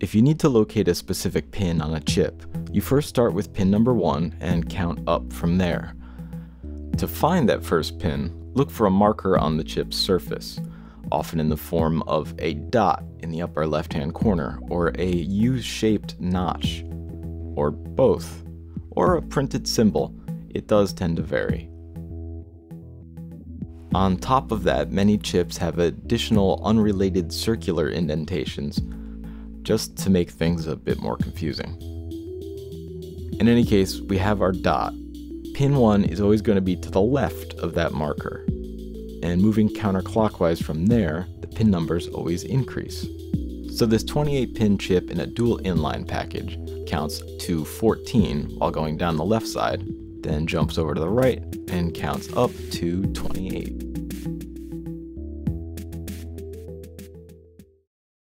If you need to locate a specific pin on a chip, you first start with pin number 1 and count up from there. To find that first pin, look for a marker on the chip's surface, often in the form of a dot in the upper left hand corner, or a U shaped notch, or both, or a printed symbol. It does tend to vary. On top of that, many chips have additional unrelated circular indentations, just to make things a bit more confusing. In any case, we have our dot. Pin 1 is always going to be to the left of that marker, and moving counterclockwise from there, the pin numbers always increase. So this 28 pin chip in a dual inline package counts to 14 while going down the left side, then jumps over to the right and counts up to 28.